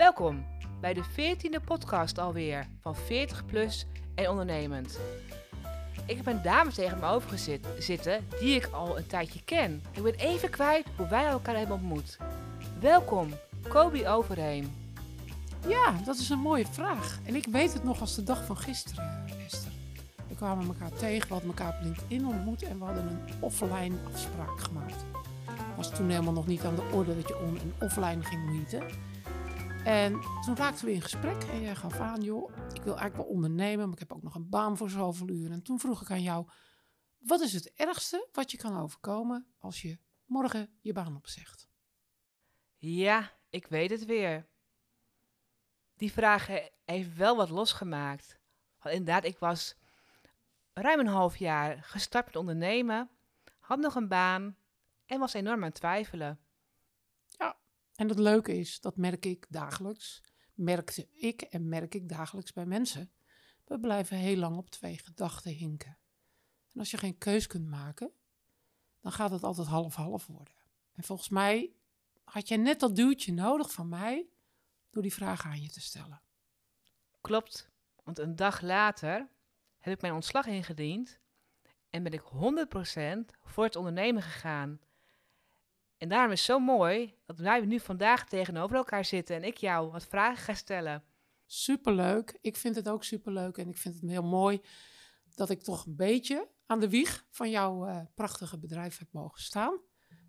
Welkom bij de 14e podcast alweer van 40 plus en ondernemend. Ik heb een dame tegen me over zitten die ik al een tijdje ken. Ik ben even kwijt hoe wij elkaar hebben ontmoet. Welkom, Kobi Overheen. Ja, dat is een mooie vraag. En ik weet het nog als de dag van gisteren, Esther. We kwamen elkaar tegen, we hadden elkaar op LinkedIn ontmoet en we hadden een offline afspraak gemaakt. Was toen helemaal nog niet aan de orde dat je on- en offline ging meeten. En toen raakten we in gesprek en jij gaf aan, joh, ik wil eigenlijk wel ondernemen, maar ik heb ook nog een baan voor zoveel uur. En toen vroeg ik aan jou, wat is het ergste wat je kan overkomen als je morgen je baan opzegt? Ja, ik weet het weer. Die vraag heeft wel wat losgemaakt. Want inderdaad, ik was ruim een half jaar gestart met ondernemen, had nog een baan en was enorm aan het twijfelen. En het leuke is, dat merk ik dagelijks, merkte ik en merk ik dagelijks bij mensen. We blijven heel lang op twee gedachten hinken. En als je geen keus kunt maken, dan gaat het altijd half-half worden. En volgens mij had jij net dat duwtje nodig van mij door die vraag aan je te stellen. Klopt, want een dag later heb ik mijn ontslag ingediend en ben ik 100% voor het ondernemen gegaan. En daarom is het zo mooi dat wij nu vandaag tegenover elkaar zitten en ik jou wat vragen ga stellen. Superleuk. Ik vind het ook superleuk en ik vind het heel mooi dat ik toch een beetje aan de wieg van jouw uh, prachtige bedrijf heb mogen staan.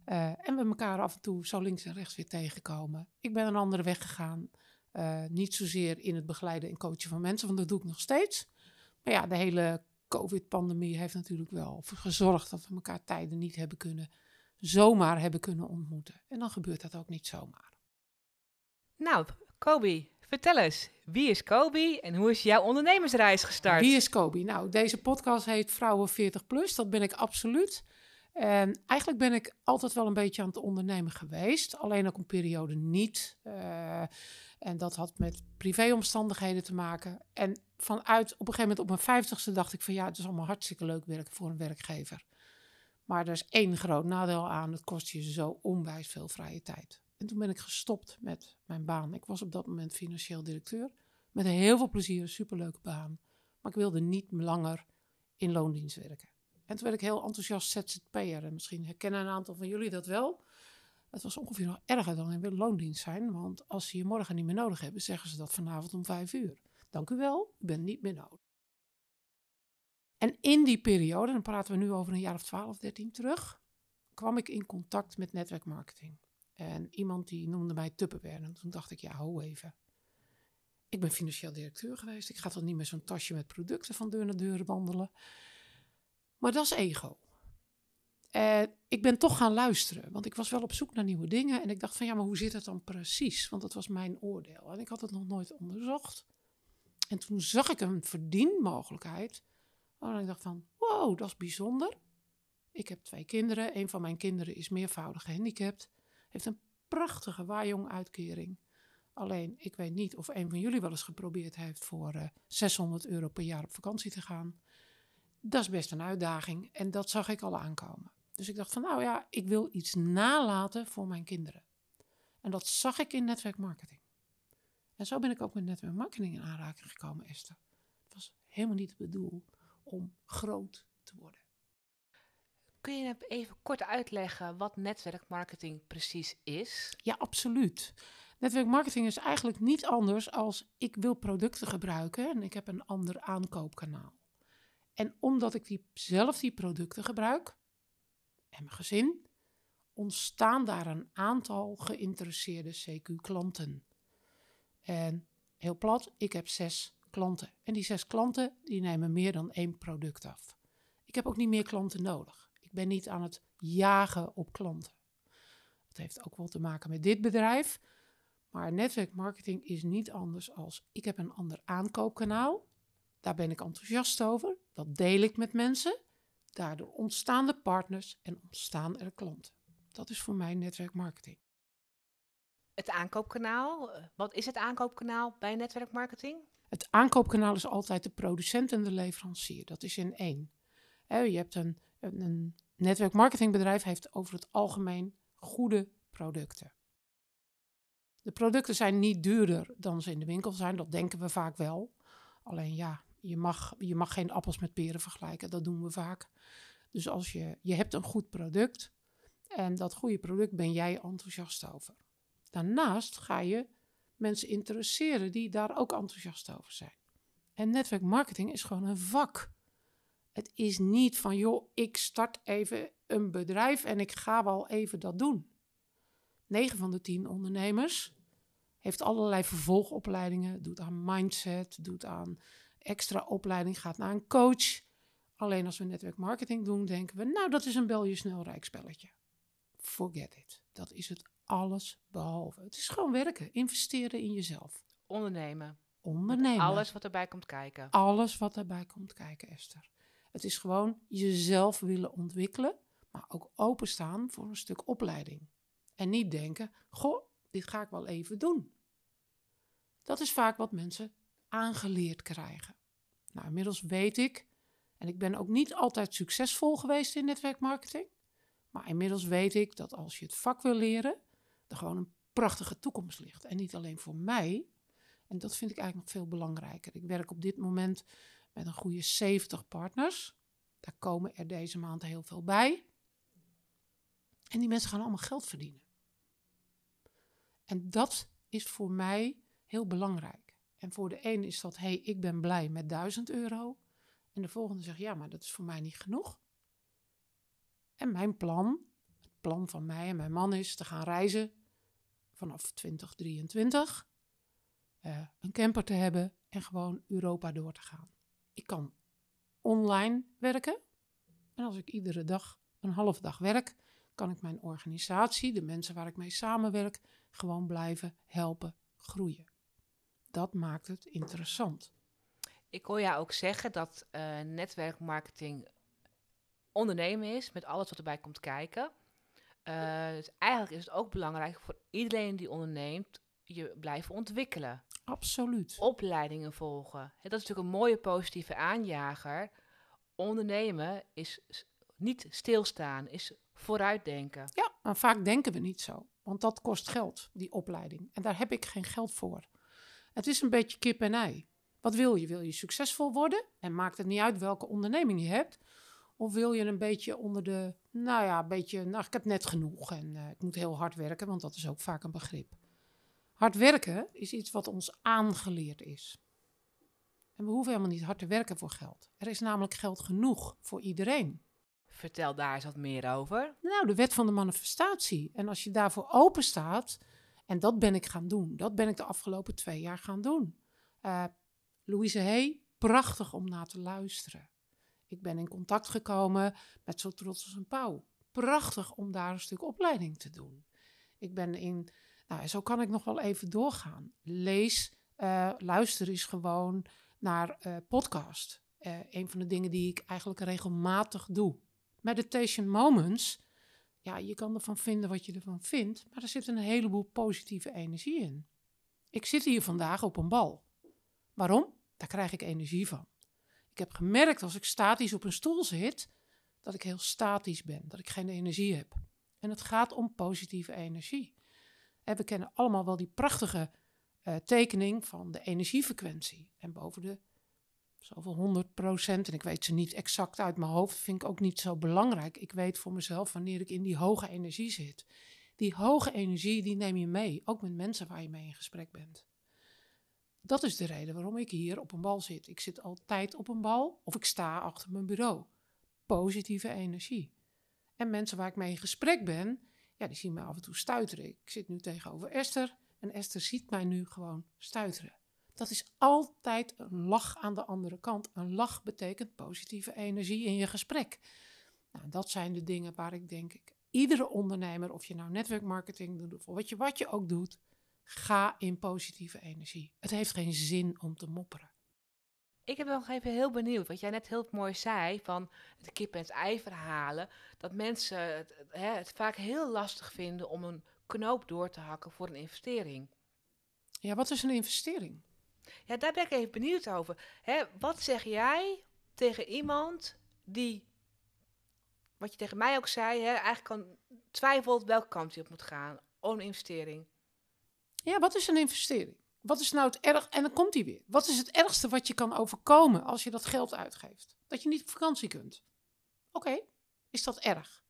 Uh, en we elkaar af en toe zo links en rechts weer tegenkomen. Ik ben een andere weg gegaan. Uh, niet zozeer in het begeleiden en coachen van mensen, want dat doe ik nog steeds. Maar ja, de hele COVID-pandemie heeft natuurlijk wel voor gezorgd dat we elkaar tijden niet hebben kunnen zomaar hebben kunnen ontmoeten. En dan gebeurt dat ook niet zomaar. Nou, Kobi, vertel eens. Wie is Kobi en hoe is jouw ondernemersreis gestart? Wie is Kobi? Nou, deze podcast heet Vrouwen 40 Plus. Dat ben ik absoluut. En eigenlijk ben ik altijd wel een beetje aan het ondernemen geweest. Alleen ook een periode niet. Uh, en dat had met privéomstandigheden te maken. En vanuit op een gegeven moment op mijn vijftigste dacht ik van ja, het is allemaal hartstikke leuk werken voor een werkgever. Maar er is één groot nadeel aan. Het kost je zo onwijs veel vrije tijd. En toen ben ik gestopt met mijn baan. Ik was op dat moment financieel directeur. Met heel veel plezier, een superleuke baan. Maar ik wilde niet langer in loondienst werken. En toen werd ik heel enthousiast ZZP'er. En misschien herkennen een aantal van jullie dat wel. Het was ongeveer nog erger dan in loondienst zijn. Want als ze je morgen niet meer nodig hebben, zeggen ze dat vanavond om vijf uur. Dank u wel, u bent niet meer nodig. En in die periode, dan praten we nu over een jaar of 12, 13 terug, kwam ik in contact met netwerkmarketing. En iemand die noemde mij Tupperware. En toen dacht ik, ja, ho even. Ik ben financieel directeur geweest. Ik ga toch niet met zo'n tasje met producten van deur naar deur wandelen. Maar dat is ego. En ik ben toch gaan luisteren, want ik was wel op zoek naar nieuwe dingen. En ik dacht van, ja, maar hoe zit het dan precies? Want dat was mijn oordeel. En ik had het nog nooit onderzocht. En toen zag ik een verdienmogelijkheid Oh, ik dacht van, wow, dat is bijzonder. Ik heb twee kinderen. Een van mijn kinderen is meervoudig gehandicapt. Heeft een prachtige waaijong-uitkering. Alleen, ik weet niet of een van jullie wel eens geprobeerd heeft voor uh, 600 euro per jaar op vakantie te gaan. Dat is best een uitdaging en dat zag ik al aankomen. Dus ik dacht van, nou ja, ik wil iets nalaten voor mijn kinderen. En dat zag ik in netwerkmarketing. En zo ben ik ook met netwerkmarketing in aanraking gekomen, Esther. Het was helemaal niet het bedoel om groot te worden. Kun je even kort uitleggen wat netwerkmarketing precies is? Ja, absoluut. Netwerkmarketing is eigenlijk niet anders als ik wil producten gebruiken en ik heb een ander aankoopkanaal. En omdat ik die, zelf die producten gebruik en mijn gezin, ontstaan daar een aantal geïnteresseerde CQ-klanten. En heel plat, ik heb zes klanten. En die zes klanten die nemen meer dan één product af. Ik heb ook niet meer klanten nodig. Ik ben niet aan het jagen op klanten. Dat heeft ook wel te maken met dit bedrijf. Maar netwerkmarketing is niet anders als ik heb een ander aankoopkanaal. Daar ben ik enthousiast over. Dat deel ik met mensen. Daardoor ontstaan de partners en ontstaan er klanten. Dat is voor mij netwerkmarketing. Het aankoopkanaal. Wat is het aankoopkanaal bij netwerkmarketing? Het aankoopkanaal is altijd de producent en de leverancier. Dat is in één. je hebt een, een netwerkmarketingbedrijf heeft over het algemeen goede producten. De producten zijn niet duurder dan ze in de winkel zijn, dat denken we vaak wel. Alleen ja, je mag, je mag geen appels met peren vergelijken, dat doen we vaak. Dus als je, je hebt een goed product en dat goede product ben jij enthousiast over. Daarnaast ga je mensen interesseren die daar ook enthousiast over zijn. En netwerkmarketing is gewoon een vak. Het is niet van, joh, ik start even een bedrijf en ik ga wel even dat doen. 9 van de 10 ondernemers heeft allerlei vervolgopleidingen, doet aan mindset, doet aan extra opleiding, gaat naar een coach. Alleen als we netwerkmarketing doen, denken we, nou, dat is een bel je snel spelletje. Forget it. Dat is het alles behalve. Het is gewoon werken, investeren in jezelf. Ondernemen. Ondernemen. Alles wat erbij komt kijken. Alles wat erbij komt kijken, Esther. Het is gewoon jezelf willen ontwikkelen, maar ook openstaan voor een stuk opleiding. En niet denken, goh, dit ga ik wel even doen. Dat is vaak wat mensen aangeleerd krijgen. Nou, inmiddels weet ik, en ik ben ook niet altijd succesvol geweest in netwerkmarketing, maar inmiddels weet ik dat als je het vak wil leren, er gewoon een prachtige toekomst ligt. En niet alleen voor mij, en dat vind ik eigenlijk nog veel belangrijker. Ik werk op dit moment met een goede 70 partners. Daar komen er deze maand heel veel bij. En die mensen gaan allemaal geld verdienen. En dat is voor mij heel belangrijk. En voor de een is dat, hé, hey, ik ben blij met 1000 euro. En de volgende zegt, ja, maar dat is voor mij niet genoeg. En mijn plan, het plan van mij en mijn man is te gaan reizen vanaf 2023. Uh, eh, een camper te hebben en gewoon Europa door te gaan. Ik kan online werken. En als ik iedere dag een half dag werk, kan ik mijn organisatie, de mensen waar ik mee samenwerk, gewoon blijven helpen groeien. Dat maakt het interessant. Ik hoor jou ook zeggen dat uh, netwerkmarketing ondernemen is, met alles wat erbij komt kijken. Uh, dus eigenlijk is het ook belangrijk voor iedereen die onderneemt, je blijven ontwikkelen. Absoluut. Opleidingen volgen. dat is natuurlijk een mooie positieve aanjager. Ondernemen is niet stilstaan, is vooruitdenken. Ja, maar vaak denken we niet zo. Want dat kost geld, die opleiding. En daar heb ik geen geld voor. Het is een beetje kip en ei. Wat wil je? Wil je succesvol worden? En maakt het niet uit welke onderneming je hebt. Of wil je een beetje onder de, nou ja, een beetje, nou ik heb net genoeg en uh, ik moet heel hard werken, want dat is ook vaak een begrip. Hard werken is iets wat ons aangeleerd is. En we hoeven helemaal niet hard te werken voor geld. Er is namelijk geld genoeg voor iedereen. Vertel daar eens wat meer over. Nou, de wet van de manifestatie. En als je daarvoor open staat, en dat ben ik gaan doen. Dat ben ik de afgelopen twee jaar gaan doen. Uh, Louise Hay, prachtig om naar te luisteren. Ik ben in contact gekomen met Zo Trots als een Pauw. Prachtig om daar een stuk opleiding te doen. Ik ben in, nou zo kan ik nog wel even doorgaan. Lees, uh, luister eens gewoon naar uh, podcast. Uh, een van de dingen die ik eigenlijk regelmatig doe. Meditation Moments, ja, je kan ervan vinden wat je ervan vindt, maar er zit een heleboel positieve energie in. Ik zit hier vandaag op een bal. Waarom? Daar krijg ik energie van. Ik heb gemerkt als ik statisch op een stoel zit, dat ik heel statisch ben, dat ik geen energie heb. En het gaat om positieve energie. En we kennen allemaal wel die prachtige uh, tekening van de energiefrequentie. En boven de zoveel 100 procent, en ik weet ze niet exact uit mijn hoofd, vind ik ook niet zo belangrijk. Ik weet voor mezelf wanneer ik in die hoge energie zit. Die hoge energie, die neem je mee, ook met mensen waar je mee in gesprek bent. Dat is de reden waarom ik hier op een bal zit. Ik zit altijd op een bal of ik sta achter mijn bureau. Positieve energie. En mensen waar ik mee in gesprek ben, ja, die zien mij af en toe stuiteren. Ik zit nu tegenover Esther en Esther ziet mij nu gewoon stuiteren. Dat is altijd een lach aan de andere kant. Een lach betekent positieve energie in je gesprek. Nou, dat zijn de dingen waar ik denk ik, iedere ondernemer, of je nou netwerkmarketing doet of wat je, wat je ook doet, Ga in positieve energie. Het heeft geen zin om te mopperen. Ik ben nog even heel benieuwd, wat jij net heel mooi zei van de kip en het ei verhalen. Dat mensen het, hè, het vaak heel lastig vinden om een knoop door te hakken voor een investering. Ja, wat is een investering? Ja, daar ben ik even benieuwd over. Hè, wat zeg jij tegen iemand die, wat je tegen mij ook zei, hè, eigenlijk kan twijfelt welke kant hij op moet gaan. Om een investering. Ja, wat is een investering? Wat is nou het erg? En dan komt hij weer. Wat is het ergste wat je kan overkomen als je dat geld uitgeeft? Dat je niet op vakantie kunt. Oké, is dat erg?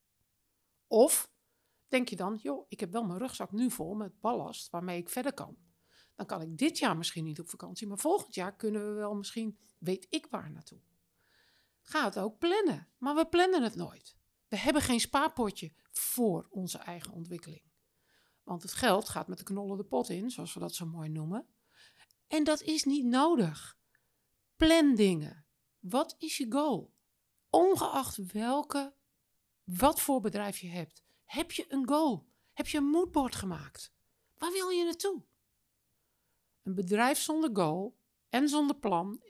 Of denk je dan, joh, ik heb wel mijn rugzak nu vol met ballast waarmee ik verder kan. Dan kan ik dit jaar misschien niet op vakantie, maar volgend jaar kunnen we wel misschien, weet ik waar naartoe. Ga het ook plannen, maar we plannen het nooit. We hebben geen spaarpotje voor onze eigen ontwikkeling. Want het geld gaat met de knollen de pot in, zoals we dat zo mooi noemen. En dat is niet nodig. Plan dingen. Wat is je goal? Ongeacht welke, wat voor bedrijf je hebt. Heb je een goal? Heb je een moodboard gemaakt? Waar wil je naartoe? Een bedrijf zonder goal en zonder plan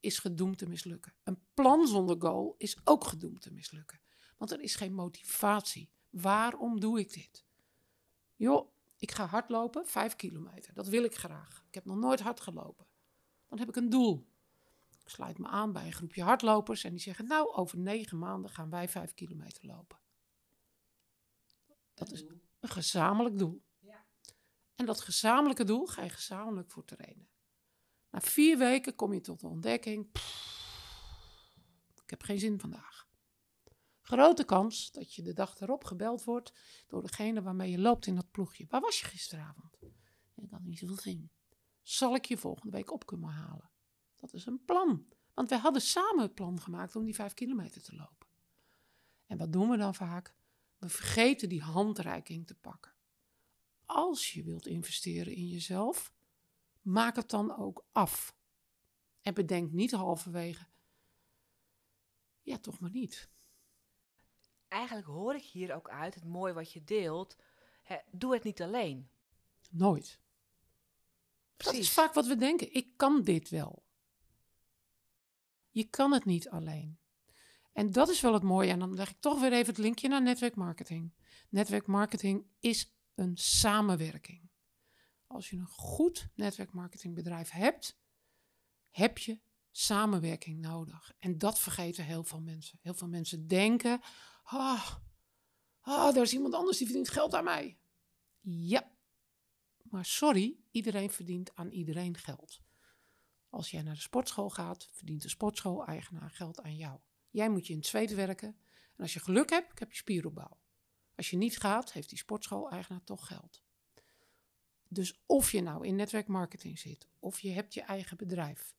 is gedoemd te mislukken. Een plan zonder goal is ook gedoemd te mislukken. Want er is geen motivatie. Waarom doe ik dit? Joh, ik ga hardlopen, vijf kilometer. Dat wil ik graag. Ik heb nog nooit hard gelopen. Dan heb ik een doel. Ik sluit me aan bij een groepje hardlopers en die zeggen: Nou, over negen maanden gaan wij vijf kilometer lopen. Dat is een gezamenlijk doel. En dat gezamenlijke doel ga je gezamenlijk voor trainen. Na vier weken kom je tot de ontdekking: ik heb geen zin vandaag. Grote kans dat je de dag erop gebeld wordt door degene waarmee je loopt in dat ploegje. Waar was je gisteravond? Ik had niet zoveel zin. Zal ik je volgende week op kunnen halen? Dat is een plan. Want we hadden samen het plan gemaakt om die vijf kilometer te lopen. En wat doen we dan vaak? We vergeten die handreiking te pakken. Als je wilt investeren in jezelf, maak het dan ook af. En bedenk niet halverwege, ja, toch maar niet. Eigenlijk hoor ik hier ook uit, het mooie wat je deelt, hè, doe het niet alleen. Nooit. Dat is vaak wat we denken. Ik kan dit wel. Je kan het niet alleen. En dat is wel het mooie. En dan leg ik toch weer even het linkje naar netwerkmarketing. Netwerkmarketing is een samenwerking. Als je een goed netwerkmarketingbedrijf hebt, heb je samenwerking nodig. En dat vergeten heel veel mensen. Heel veel mensen denken: ah, ah, er is iemand anders die verdient geld aan mij. Ja, maar sorry, iedereen verdient aan iedereen geld. Als jij naar de sportschool gaat, verdient de sportschool-eigenaar geld aan jou. Jij moet je in het zweet werken. En als je geluk hebt, heb je spieropbouw. Als je niet gaat, heeft die sportschool-eigenaar toch geld. Dus of je nou in netwerkmarketing zit, of je hebt je eigen bedrijf,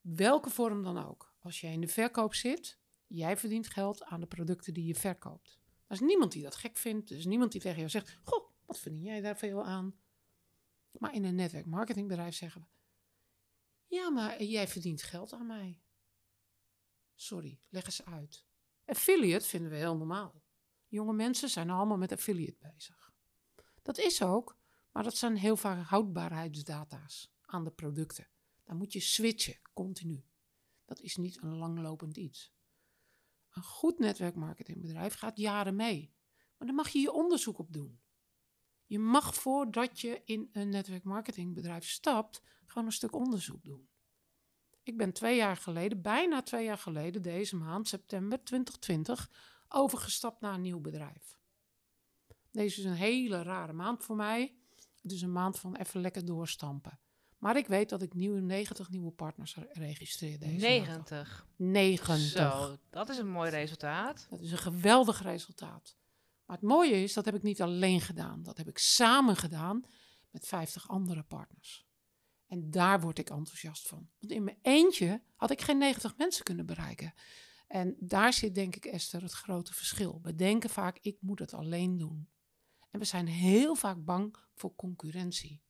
welke vorm dan ook. Als jij in de verkoop zit, jij verdient geld aan de producten die je verkoopt. Er is niemand die dat gek vindt. Er is niemand die tegen jou zegt: Goh, wat verdien jij daar veel aan? Maar in een netwerkmarketingbedrijf zeggen we: Ja, maar jij verdient geld aan mij. Sorry, leg eens uit. Affiliate vinden we heel normaal. Jonge mensen zijn allemaal met affiliate bezig. Dat is ook, maar dat zijn heel vaak houdbaarheidsdata's aan de producten. Dan moet je switchen, continu. Dat is niet een langlopend iets. Een goed netwerkmarketingbedrijf gaat jaren mee. Maar daar mag je je onderzoek op doen. Je mag voordat je in een netwerkmarketingbedrijf stapt, gewoon een stuk onderzoek doen. Ik ben twee jaar geleden, bijna twee jaar geleden, deze maand, september 2020, overgestapt naar een nieuw bedrijf. Deze is een hele rare maand voor mij. Het is een maand van even lekker doorstampen. Maar ik weet dat ik nieuwe 90 nieuwe partners registreer deze 90. maand. 90. Zo, dat is een mooi resultaat. Dat is een geweldig resultaat. Maar het mooie is, dat heb ik niet alleen gedaan. Dat heb ik samen gedaan met 50 andere partners. En daar word ik enthousiast van. Want in mijn eentje had ik geen 90 mensen kunnen bereiken. En daar zit denk ik, Esther, het grote verschil. We denken vaak, ik moet het alleen doen. En we zijn heel vaak bang voor concurrentie.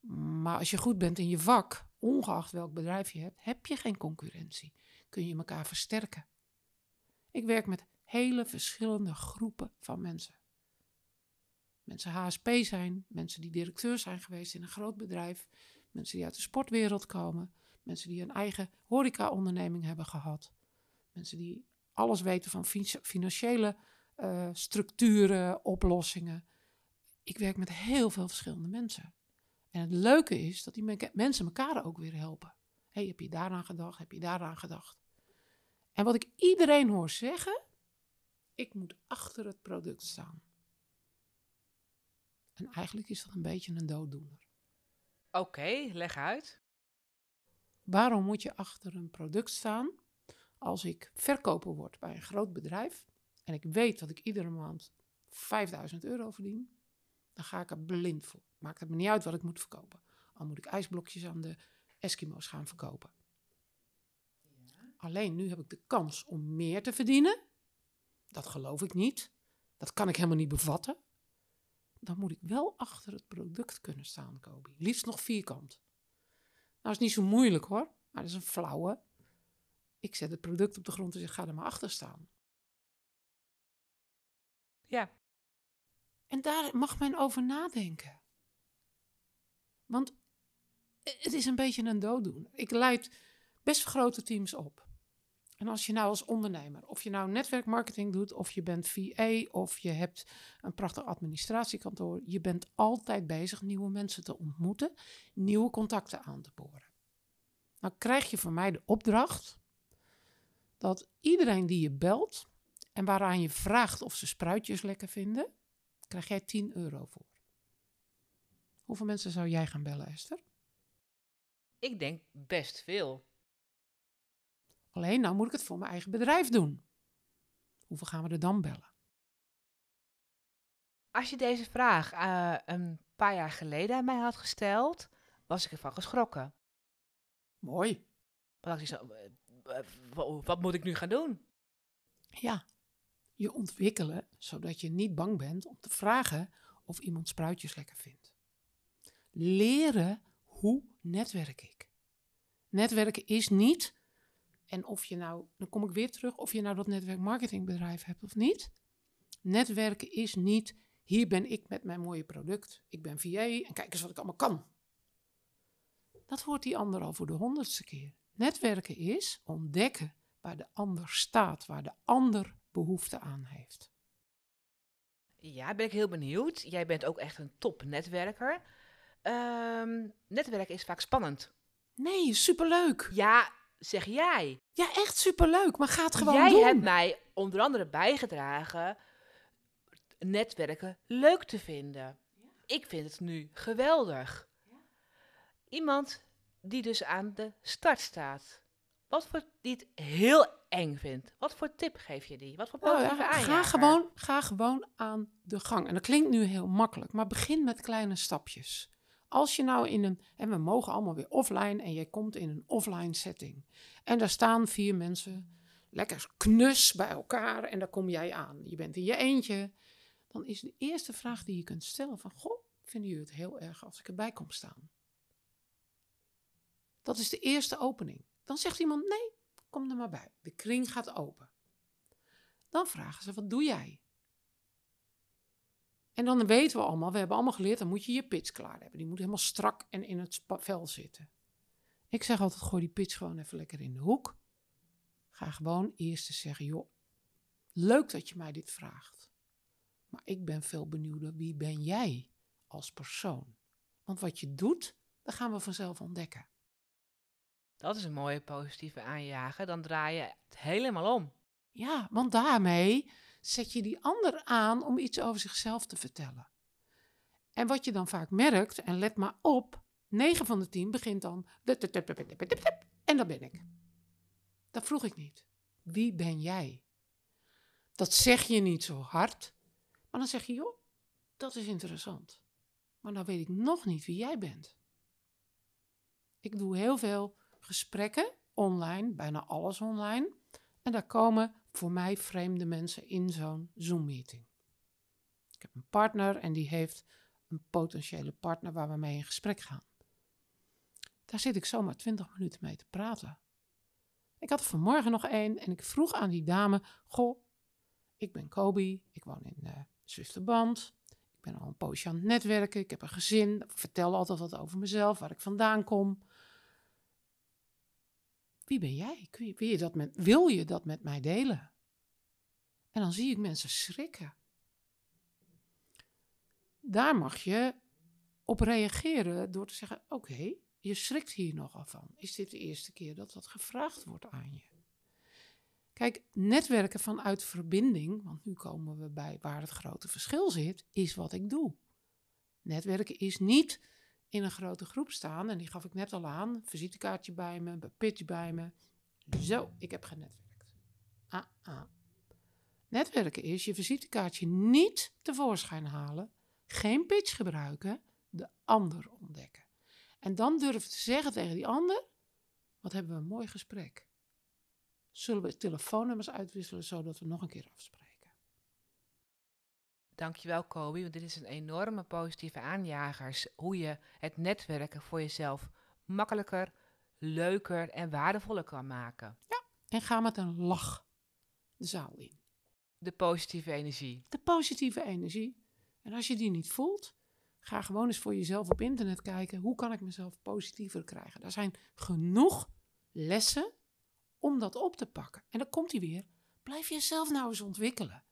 Maar als je goed bent in je vak, ongeacht welk bedrijf je hebt, heb je geen concurrentie. Kun je elkaar versterken. Ik werk met hele verschillende groepen van mensen. Mensen HSP zijn, mensen die directeur zijn geweest in een groot bedrijf, mensen die uit de sportwereld komen, mensen die een eigen horeca-onderneming hebben gehad, mensen die alles weten van financiële uh, structuren, oplossingen. Ik werk met heel veel verschillende mensen. En het leuke is dat die mensen elkaar ook weer helpen. hey, heb je daaraan gedacht? Heb je daaraan gedacht? En wat ik iedereen hoor zeggen, ik moet achter het product staan. En eigenlijk is dat een beetje een dooddoener. Oké, leg uit. Waarom moet je achter een product staan als ik verkoper word bij een groot bedrijf en ik weet dat ik iedere maand 5000 euro verdien, dan ga ik er blind voor. Maakt het me niet uit wat ik moet verkopen. Al moet ik ijsblokjes aan de Eskimo's gaan verkopen. Alleen nu heb ik de kans om meer te verdienen. Dat geloof ik niet. Dat kan ik helemaal niet bevatten. Dan moet ik wel achter het product kunnen staan, Kobi. Liefst nog vierkant. Nou is niet zo moeilijk hoor, maar dat is een flauwe. Ik zet het product op de grond en zeg ga er maar achter staan. Ja. En daar mag men over nadenken. Want het is een beetje een dooddoen. Ik leid best grote teams op. En als je nou als ondernemer, of je nou netwerkmarketing doet, of je bent VA, of je hebt een prachtig administratiekantoor, je bent altijd bezig nieuwe mensen te ontmoeten, nieuwe contacten aan te boren. Nou krijg je van mij de opdracht dat iedereen die je belt en waaraan je vraagt of ze spruitjes lekker vinden, krijg jij 10 euro voor. Hoeveel mensen zou jij gaan bellen, Esther? Ik denk best veel. Alleen nou moet ik het voor mijn eigen bedrijf doen. Hoeveel gaan we er dan bellen? Als je deze vraag uh, een paar jaar geleden aan mij had gesteld, was ik ervan geschrokken. Mooi. Want ik zo, uh, wat moet ik nu gaan doen? Ja, je ontwikkelen zodat je niet bang bent om te vragen of iemand spruitjes lekker vindt. Leren hoe netwerk ik. Netwerken is niet en of je nou, dan kom ik weer terug, of je nou dat netwerkmarketingbedrijf hebt of niet. Netwerken is niet, hier ben ik met mijn mooie product. Ik ben VA en kijk eens wat ik allemaal kan. Dat hoort die ander al voor de honderdste keer. Netwerken is ontdekken waar de ander staat, waar de ander behoefte aan heeft. Ja, ben ik heel benieuwd. Jij bent ook echt een topnetwerker. Um, netwerken is vaak spannend. Nee, superleuk. Ja, zeg jij. Ja, echt superleuk, maar ga het gewoon jij doen. Jij hebt mij onder andere bijgedragen netwerken leuk te vinden. Ik vind het nu geweldig. Iemand die dus aan de start staat. Wat voor die het heel eng vindt. Wat voor tip geef je die? Wat voor ja, aanjager? ga gewoon, ga gewoon aan de gang. En dat klinkt nu heel makkelijk, maar begin met kleine stapjes. Als je nou in een, en we mogen allemaal weer offline en jij komt in een offline setting. En daar staan vier mensen lekker knus bij elkaar en daar kom jij aan. Je bent in je eentje. Dan is de eerste vraag die je kunt stellen van, goh, vinden jullie het heel erg als ik erbij kom staan? Dat is de eerste opening. Dan zegt iemand, nee, kom er maar bij. De kring gaat open. Dan vragen ze, wat doe jij? En dan weten we allemaal, we hebben allemaal geleerd, dan moet je je pitch klaar hebben. Die moet helemaal strak en in het vel zitten. Ik zeg altijd, gooi die pitch gewoon even lekker in de hoek. Ga gewoon eerst eens zeggen, joh, leuk dat je mij dit vraagt. Maar ik ben veel benieuwder, wie ben jij als persoon? Want wat je doet, dat gaan we vanzelf ontdekken. Dat is een mooie positieve aanjager. Dan draai je het helemaal om. Ja, want daarmee zet je die ander aan om iets over zichzelf te vertellen. En wat je dan vaak merkt, en let maar op, 9 van de 10 begint dan. En dat ben ik. Dat vroeg ik niet. Wie ben jij? Dat zeg je niet zo hard, maar dan zeg je, joh, dat is interessant. Maar dan weet ik nog niet wie jij bent. Ik doe heel veel gesprekken online, bijna alles online. En daar komen voor mij vreemde mensen in zo'n Zoom-meeting. Ik heb een partner en die heeft een potentiële partner waar we mee in gesprek gaan. Daar zit ik zomaar 20 minuten mee te praten. Ik had vanmorgen nog één en ik vroeg aan die dame: Goh, ik ben Kobi, ik woon in uh, Zwifterband. Ik ben al een poosje aan het netwerken, ik heb een gezin. Ik vertel altijd wat over mezelf, waar ik vandaan kom. Wie ben jij? Wil je dat met, wil je dat met mij delen? En dan zie ik mensen schrikken. Daar mag je op reageren door te zeggen: Oké, je schrikt hier nogal van. Is dit de eerste keer dat dat gevraagd wordt aan je? Kijk, netwerken vanuit verbinding, want nu komen we bij waar het grote verschil zit, is wat ik doe. Netwerken is niet in een grote groep staan. En die gaf ik net al aan. Visitekaartje bij me, pitch bij me. Zo, ik heb genetwerkt. Ah, ah. Netwerken is je visitekaartje niet tevoorschijn halen. Geen pitch gebruiken. De ander ontdekken. En dan durven te zeggen tegen die ander: Wat hebben we een mooi gesprek. Zullen we telefoonnummers uitwisselen zodat we nog een keer afspreken? Dankjewel, Kobi, want dit is een enorme positieve aanjagers. Hoe je het netwerken voor jezelf makkelijker, leuker en waardevoller kan maken. Ja, en ga met een lach de zaal in. De positieve energie. De positieve energie. En als je die niet voelt, ga gewoon eens voor jezelf op internet kijken. Hoe kan ik mezelf positiever krijgen? Er zijn genoeg lessen om dat op te pakken. En dan komt hij weer. Blijf jezelf nou eens ontwikkelen.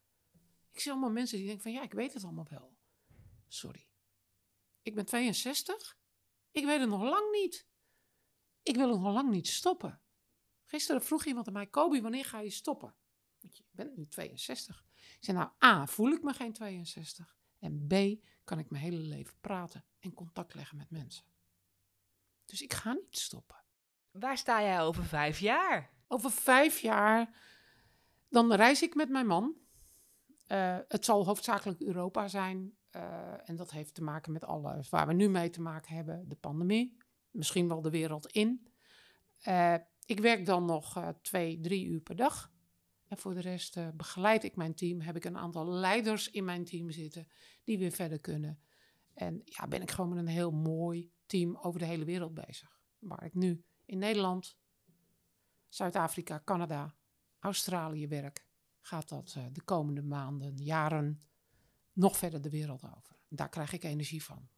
Ik zie allemaal mensen die denken van ja, ik weet het allemaal wel. Sorry. Ik ben 62. Ik weet het nog lang niet. Ik wil het nog lang niet stoppen. Gisteren vroeg iemand aan mij, Kobi, wanneer ga je stoppen? Want je bent nu 62. Ik zei, nou A, voel ik me geen 62. En B, kan ik mijn hele leven praten en contact leggen met mensen. Dus ik ga niet stoppen. Waar sta jij over vijf jaar? Over vijf jaar, dan reis ik met mijn man. Uh, het zal hoofdzakelijk Europa zijn. Uh, en dat heeft te maken met alles waar we nu mee te maken hebben. De pandemie, misschien wel de wereld in. Uh, ik werk dan nog twee, drie uur per dag. En voor de rest begeleid ik mijn team. Heb ik een aantal leiders in mijn team zitten die weer verder kunnen. En ja, ben ik gewoon met een heel mooi team over de hele wereld bezig. Waar ik nu in Nederland, Zuid-Afrika, Canada, Australië werk gaat dat uh, de komende maanden, jaren nog verder de wereld over. Daar krijg ik energie van.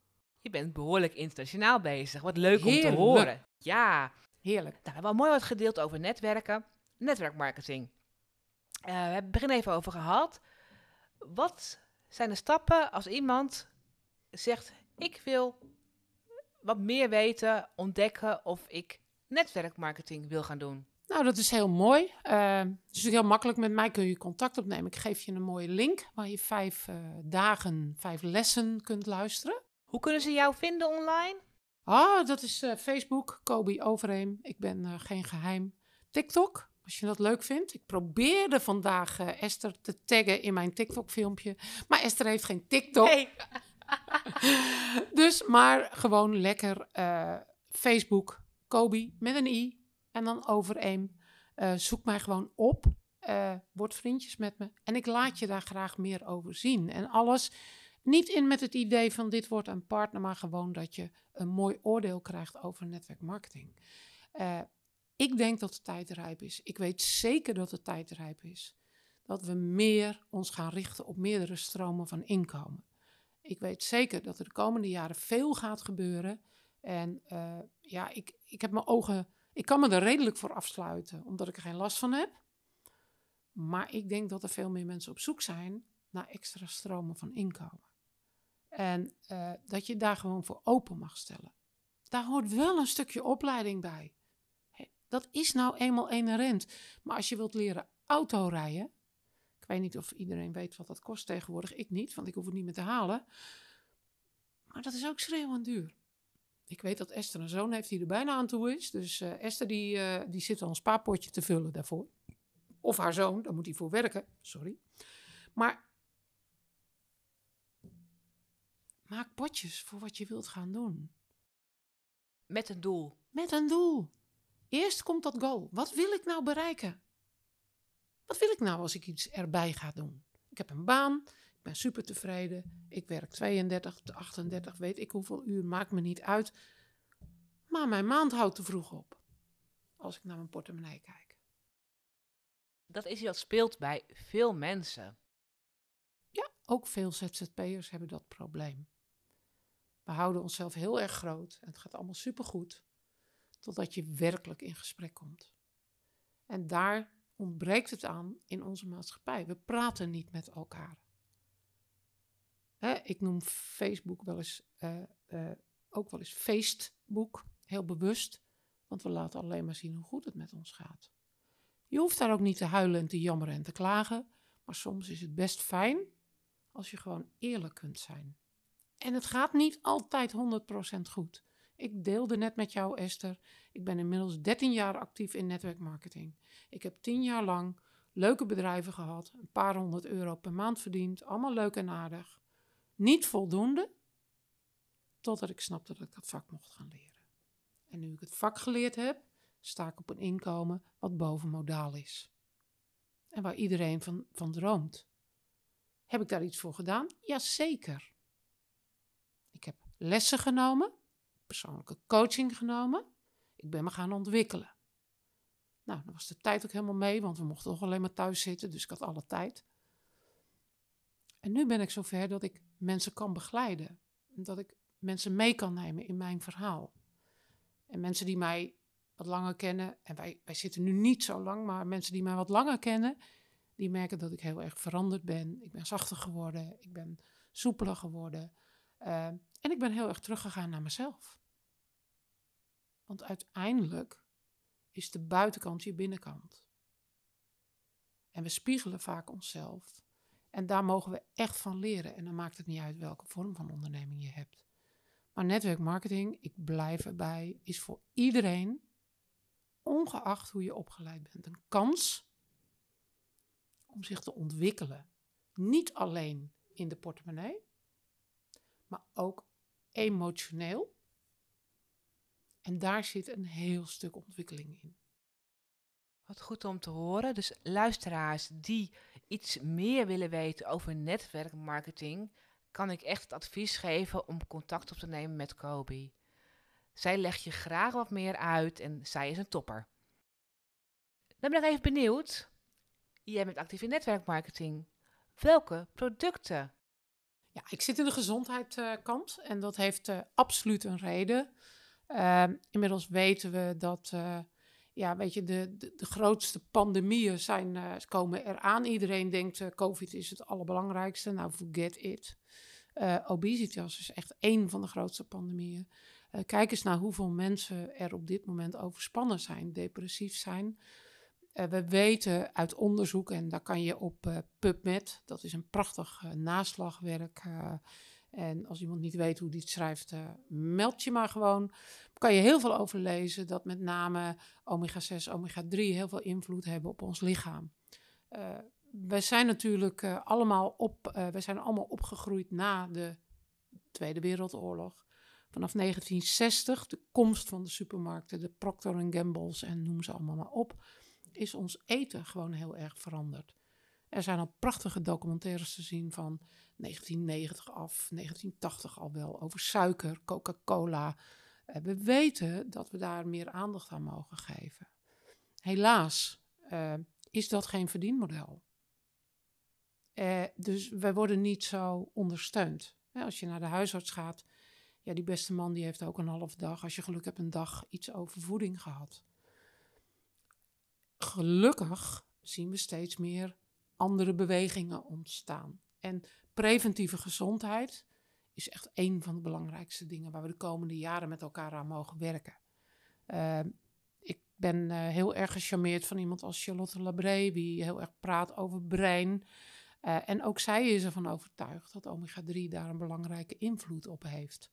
Je bent behoorlijk internationaal bezig. Wat leuk om te horen. Ja. Heerlijk. Nou, we hebben al mooi wat gedeeld over netwerken, netwerkmarketing. Uh, we hebben het begin even over gehad. Wat zijn de stappen als iemand zegt: Ik wil wat meer weten, ontdekken of ik netwerkmarketing wil gaan doen? Nou, dat is heel mooi. Uh, het is heel makkelijk. Met mij kun je contact opnemen. Ik geef je een mooie link waar je vijf uh, dagen, vijf lessen kunt luisteren. Hoe kunnen ze jou vinden online? Ah, dat is uh, Facebook, Kobi Overeem. Ik ben geen geheim. TikTok, als je dat leuk vindt. Ik probeerde vandaag Esther te taggen in mijn TikTok-filmpje. Maar Esther heeft geen TikTok. Nee. dus maar gewoon lekker Facebook, Kobi met een i en dan overeem. Uh, zoek mij gewoon op. Uh, word vriendjes met me. En ik laat je daar graag meer over zien. En alles niet in met het idee van dit wordt een partner, maar gewoon dat je een mooi oordeel krijgt over netwerkmarketing. Uh, ik denk dat de tijd rijp is. Ik weet zeker dat de tijd rijp is. Dat we meer ons gaan richten op meerdere stromen van inkomen. Ik weet zeker dat er de komende jaren veel gaat gebeuren. En ja, ik, ik heb mijn ogen ik kan me er redelijk voor afsluiten, omdat ik er geen last van heb. Maar ik denk dat er veel meer mensen op zoek zijn naar extra stromen van inkomen. En uh, dat je daar gewoon voor open mag stellen. Daar hoort wel een stukje opleiding bij. dat is nou eenmaal inherent. Maar als je wilt leren autorijden. Ik weet niet of iedereen weet wat dat kost tegenwoordig. Ik niet, want ik hoef het niet meer te halen. Maar dat is ook schreeuwend duur. Ik weet dat Esther een zoon heeft die er bijna aan toe is. Dus uh, Esther die, uh, die zit al een spaarpotje te vullen daarvoor. Of haar zoon, daar moet hij voor werken. Sorry. Maar maak potjes voor wat je wilt gaan doen. Met een doel. Met een doel. Eerst komt dat goal. Wat wil ik nou bereiken? Wat wil ik nou als ik iets erbij ga doen? Ik heb een baan, ik ben super tevreden. Ik werk 32 tot 38, weet ik hoeveel uur, maakt me niet uit. Maar mijn maand houdt te vroeg op. Als ik naar mijn portemonnee kijk. Dat is wat speelt bij veel mensen. Ja, ook veel ZZP'ers hebben dat probleem. We houden onszelf heel erg groot en het gaat allemaal supergoed. Totdat je werkelijk in gesprek komt. En daar ontbreekt het aan in onze maatschappij. We praten niet met elkaar. Ik noem Facebook wel eens, uh, uh, ook wel eens Facebook, heel bewust. Want we laten alleen maar zien hoe goed het met ons gaat. Je hoeft daar ook niet te huilen en te jammeren en te klagen. Maar soms is het best fijn als je gewoon eerlijk kunt zijn. En het gaat niet altijd 100% goed. Ik deelde net met jou, Esther. Ik ben inmiddels 13 jaar actief in netwerkmarketing. Ik heb 10 jaar lang leuke bedrijven gehad, een paar honderd euro per maand verdiend, allemaal leuk en aardig. Niet voldoende, totdat ik snapte dat ik dat vak mocht gaan leren. En nu ik het vak geleerd heb, sta ik op een inkomen wat bovenmodaal is. En waar iedereen van, van droomt. Heb ik daar iets voor gedaan? Jazeker. Ik heb lessen genomen, persoonlijke coaching genomen. Ik ben me gaan ontwikkelen. Nou, dan was de tijd ook helemaal mee, want we mochten toch alleen maar thuis zitten, dus ik had alle tijd. En nu ben ik zover dat ik mensen kan begeleiden. Dat ik mensen mee kan nemen in mijn verhaal. En mensen die mij wat langer kennen, en wij, wij zitten nu niet zo lang, maar mensen die mij wat langer kennen, die merken dat ik heel erg veranderd ben. Ik ben zachter geworden, ik ben soepeler geworden. Uh, en ik ben heel erg teruggegaan naar mezelf. Want uiteindelijk is de buitenkant je binnenkant. En we spiegelen vaak onszelf. En daar mogen we echt van leren. En dan maakt het niet uit welke vorm van onderneming je hebt. Maar netwerkmarketing, ik blijf erbij, is voor iedereen, ongeacht hoe je opgeleid bent, een kans om zich te ontwikkelen. Niet alleen in de portemonnee, maar ook emotioneel. En daar zit een heel stuk ontwikkeling in. Wat goed om te horen. Dus luisteraars die iets meer willen weten over netwerkmarketing, kan ik echt advies geven om contact op te nemen met Kobe. Zij legt je graag wat meer uit en zij is een topper. Dan ben ik even benieuwd. Jij bent actief in netwerkmarketing. Welke producten? Ja, ik zit in de gezondheidskant en dat heeft uh, absoluut een reden. Uh, inmiddels weten we dat uh, ja, weet je, de, de, grootste pandemieën zijn, uh, komen eraan. Iedereen denkt COVID is het allerbelangrijkste. Nou, forget it. obesitas is echt één van de grootste pandemieën. kijk eens naar hoeveel mensen er op dit moment overspannen zijn, depressief zijn. we weten uit onderzoek, en daar kan je op PubMed, dat is een prachtig naslagwerk en als iemand niet weet hoe die het schrijft, uh, meld je maar gewoon. Kan je heel veel over lezen dat met name omega-6, omega-3 heel veel invloed hebben op ons lichaam. Uh, wij zijn natuurlijk uh, allemaal, op, wij zijn allemaal opgegroeid na de Tweede Wereldoorlog. Vanaf 1960, de komst van de supermarkten, de Procter Gamble's en noem ze allemaal maar op, is ons eten gewoon heel erg veranderd. Er zijn al prachtige documentaires te zien van 1990 af, 1980 al wel, over suiker, Coca-Cola. Uh, we weten dat we daar meer aandacht aan mogen geven. Helaas uh, is dat geen verdienmodel. Uh, dus wij worden niet zo ondersteund. als je naar de huisarts gaat, ja, die beste man die heeft ook een half dag, als je geluk hebt, een dag iets over voeding gehad. Gelukkig zien we steeds meer andere bewegingen ontstaan. En preventieve gezondheid is echt een van de belangrijkste dingen waar we de komende jaren met elkaar aan mogen werken. Uh, ik ben uh, heel erg gecharmeerd van iemand als Charlotte Labré, die heel erg praat over brein. Uh, en ook zij is ervan overtuigd dat omega-3 daar een belangrijke invloed op heeft.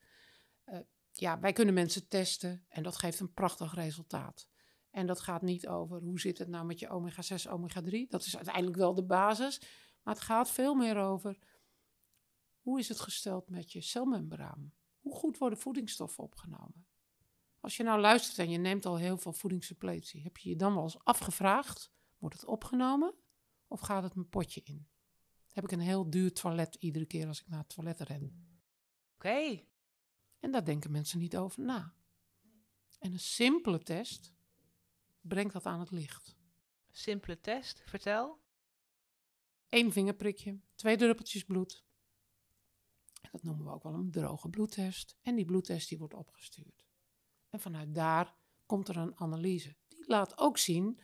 ja, wij kunnen mensen testen en dat geeft een prachtig resultaat. En dat gaat niet over hoe zit het nou met je omega-6, omega-3. Dat is uiteindelijk wel de basis. Maar het gaat veel meer over hoe is het gesteld met je celmembraan? Hoe goed worden voedingsstoffen opgenomen? Als je nou luistert en je neemt al heel veel voedingssuppletie, heb je je dan wel eens afgevraagd: wordt het opgenomen of gaat het mijn potje in? Heb ik een heel duur toilet iedere keer als ik naar het toilet ren? Oké. Okay. En daar denken mensen niet over na. En een simpele test brengt dat aan het licht. Simpele test, vertel. Eén vingerprikje, twee druppeltjes bloed. Dat noemen we ook wel een droge bloedtest. En die bloedtest die wordt opgestuurd. En vanuit daar komt er een analyse. Die laat ook zien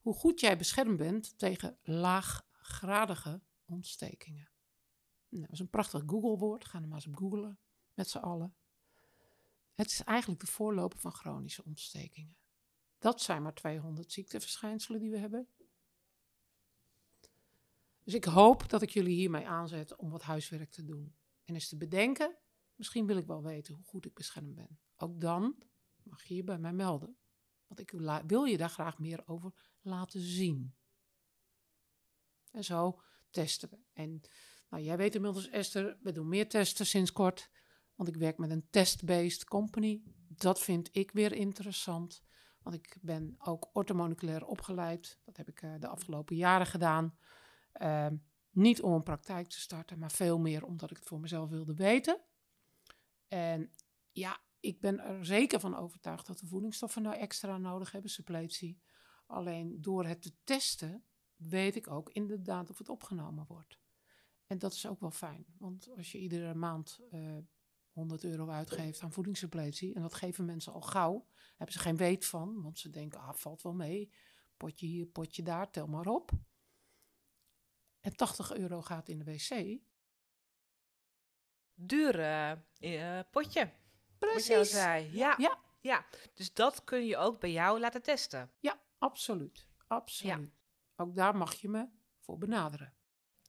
hoe goed jij beschermd bent tegen laaggradige ontstekingen. Nou, dat is een prachtig Google-woord. Ga er maar eens op googlen met z'n allen. Het is eigenlijk de voorloper van chronische ontstekingen. Dat zijn maar 200 ziekteverschijnselen die we hebben. Dus ik hoop dat ik jullie hiermee aanzet om wat huiswerk te doen. En eens te bedenken, Misschien wil ik wel weten hoe goed ik beschermd ben. Ook dan mag je je bij mij melden. Want ik wil je daar graag meer over laten zien. En zo testen we. En nou, jij weet inmiddels, Esther, we doen meer testen sinds kort. Want ik werk met een test-based company. Dat vind ik weer interessant. Want ik ben ook orthomoleculair opgeleid. Dat heb ik eh, de afgelopen jaren gedaan. Ehm, niet om een praktijk te starten, maar veel meer omdat ik het voor mezelf wilde weten. En ja, ik ben er zeker van overtuigd dat we voedingsstoffen nou extra nodig hebben, suppletie. Alleen door het te testen weet ik ook inderdaad of het opgenomen wordt. En dat is ook wel fijn, want als je iedere maand eh 100 euro uitgeeft aan voedingssuppletie, en dat geven mensen al gauw, hebben ze geen weet van, want ze denken, ah, valt wel mee, potje hier, potje daar, tel maar op. En 80 euro gaat in de wc. Duur eh, eh, potje. Precies. zei. Ja. Ja. ja. Dus dat kun je ook bij jou laten testen. Ja, absoluut. Absoluut. Ook daar mag je me voor benaderen.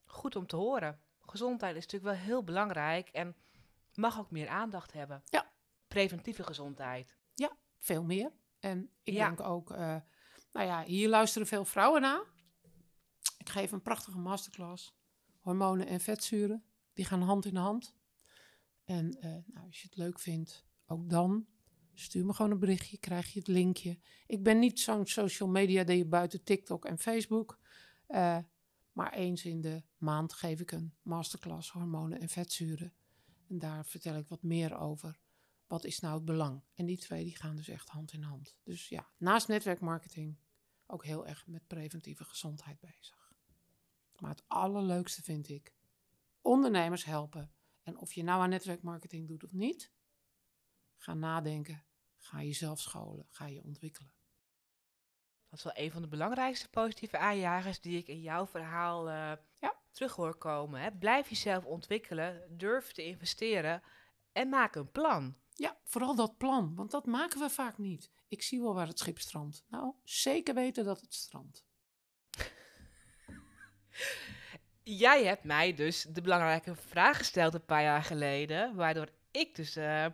Goed om te horen. Gezondheid is natuurlijk wel heel belangrijk en mag ook meer aandacht hebben. Ja. Preventieve gezondheid. Veel meer. En ik Ja. denk ook, eh, nou ja, hier luisteren veel vrouwen naar. Ik geef een prachtige masterclass. Hormonen en vetzuren, die gaan hand in hand. En eh, nou, als je het leuk vindt, ook dan stuur me gewoon een berichtje, krijg je het linkje. Ik ben niet zo'n social media die je buiten TikTok en Facebook. eh, maar eens in de maand geef ik een masterclass hormonen en vetzuren. En daar vertel ik wat meer over. Wat is nou het belang? En die twee die gaan dus echt hand in hand. Dus ja, naast netwerkmarketing ook heel erg met preventieve gezondheid bezig. Maar het allerleukste vind ik ondernemers helpen. En of je nou aan netwerkmarketing doet of niet, ga nadenken. Ga jezelf scholen. Ga je ontwikkelen. Dat is wel een van de belangrijkste positieve aanjagers die ik in jouw verhaal eh, Ja. Terug hoor komen. Hè. Blijf jezelf ontwikkelen, durf te investeren en maak een plan. Ja, vooral dat plan, want dat maken we vaak niet. Ik zie wel waar het schip strandt. Nou, zeker weten dat het strandt. Jij hebt mij dus de belangrijke vraag gesteld een paar jaar geleden, waardoor ik dus eh,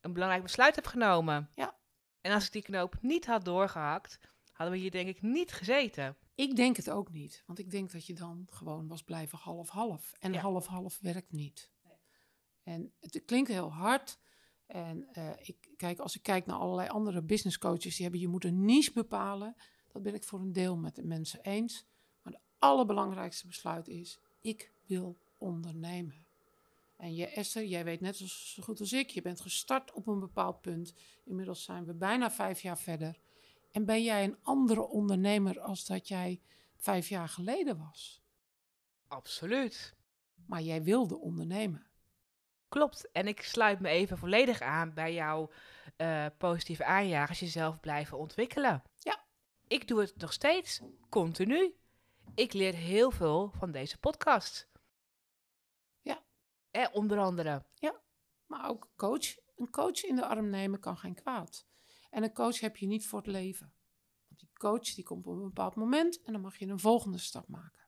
een belangrijk besluit heb genomen. Ja. En als ik die knoop niet had doorgehakt, hadden we hier denk ik niet gezeten. Ik denk het ook niet, want ik denk dat je dan gewoon was blijven half-half. En Ja. half-half werkt niet. En het klinkt heel hard. En eh, ik, kijk, als ik kijk naar allerlei andere business coaches, die hebben je moet een niche bepalen. Dat ben ik voor een deel met de mensen eens. Maar het allerbelangrijkste besluit is, ik wil ondernemen. En je, Esther, jij weet net zo goed als ik, je bent gestart op een bepaald punt. Inmiddels zijn we bijna vijf jaar verder. En ben jij een andere ondernemer als dat jij vijf jaar geleden was? Absoluut. Maar jij wilde ondernemen. Klopt. En ik sluit me even volledig aan bij jouw eh, positieve aanjagers, jezelf blijven ontwikkelen. Ja. Ik doe het nog steeds, continu. Ik leer heel veel van deze podcast. Ja. Eh, onder andere. Maar ook coach. Een coach in de arm nemen kan geen kwaad. En een coach heb je niet voor het leven. Want die coach die komt op een bepaald moment en dan mag je een volgende stap maken.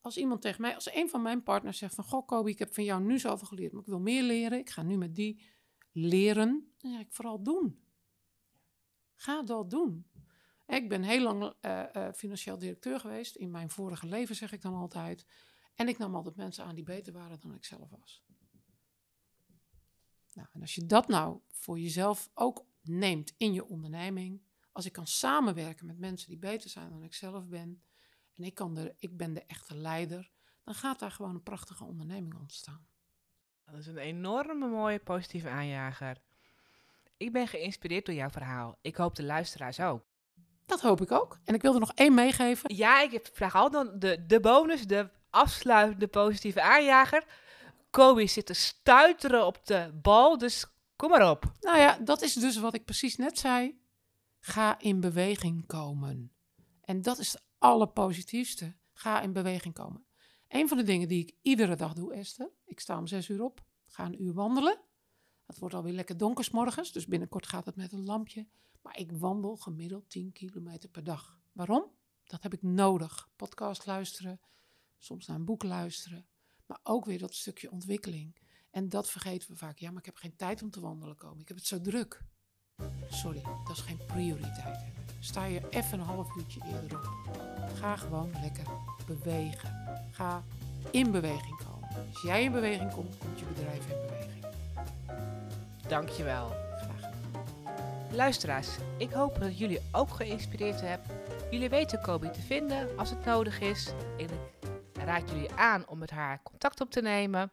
Als iemand tegen mij, als een van mijn partners zegt van... Goh Kobi, ik heb van jou nu zoveel geleerd, maar ik wil meer leren. Ik ga nu met die leren. Dan zeg ik vooral doen. Ga dat doen. Ik ben heel lang eh, eh, financieel directeur geweest. In mijn vorige leven zeg ik dan altijd. En ik nam altijd mensen aan die beter waren dan ik zelf was. Nou, en als je dat nou voor jezelf ook neemt in je onderneming, als ik kan samenwerken met mensen die beter zijn dan ik zelf ben, en ik, kan de, ik ben de echte leider, dan gaat daar gewoon een prachtige onderneming ontstaan. Dat is een enorme mooie positieve aanjager. Ik ben geïnspireerd door jouw verhaal. Ik hoop de luisteraars ook. Dat hoop ik ook. En ik wil er nog één meegeven. Ja, ik heb- vraag altijd dan de, de bonus, de afsluitende positieve aanjager. Kobe zit te stuiteren op de bal, dus kom maar op. Nou ja, dat is dus wat ik precies net zei. Ga in beweging komen. En dat is het allerpositiefste. Ga in beweging komen. Een van de dingen die ik iedere dag doe, Esther. Ik sta om zes uur op, ga een uur wandelen. Het wordt alweer lekker donker 's morgens, dus binnenkort gaat het met een lampje. Maar ik wandel gemiddeld 10 kilometer per dag. Waarom? Dat heb ik nodig. Podcast luisteren, soms naar een boek luisteren. Maar ook weer dat stukje ontwikkeling. En dat vergeten we vaak. Ja, maar ik heb geen tijd om te wandelen komen. Ik heb het zo druk. Sorry, dat is geen prioriteit. Sta je even een half uurtje eerder op. Ga gewoon lekker bewegen. Ga in beweging komen. Als jij in beweging komt, komt je bedrijf in beweging. Dankjewel. Graag gedaan. Luisteraars, ik hoop dat jullie ook geïnspireerd hebben. Jullie weten Kobi te vinden als het nodig is. En ik raad jullie aan om met haar contact op te nemen.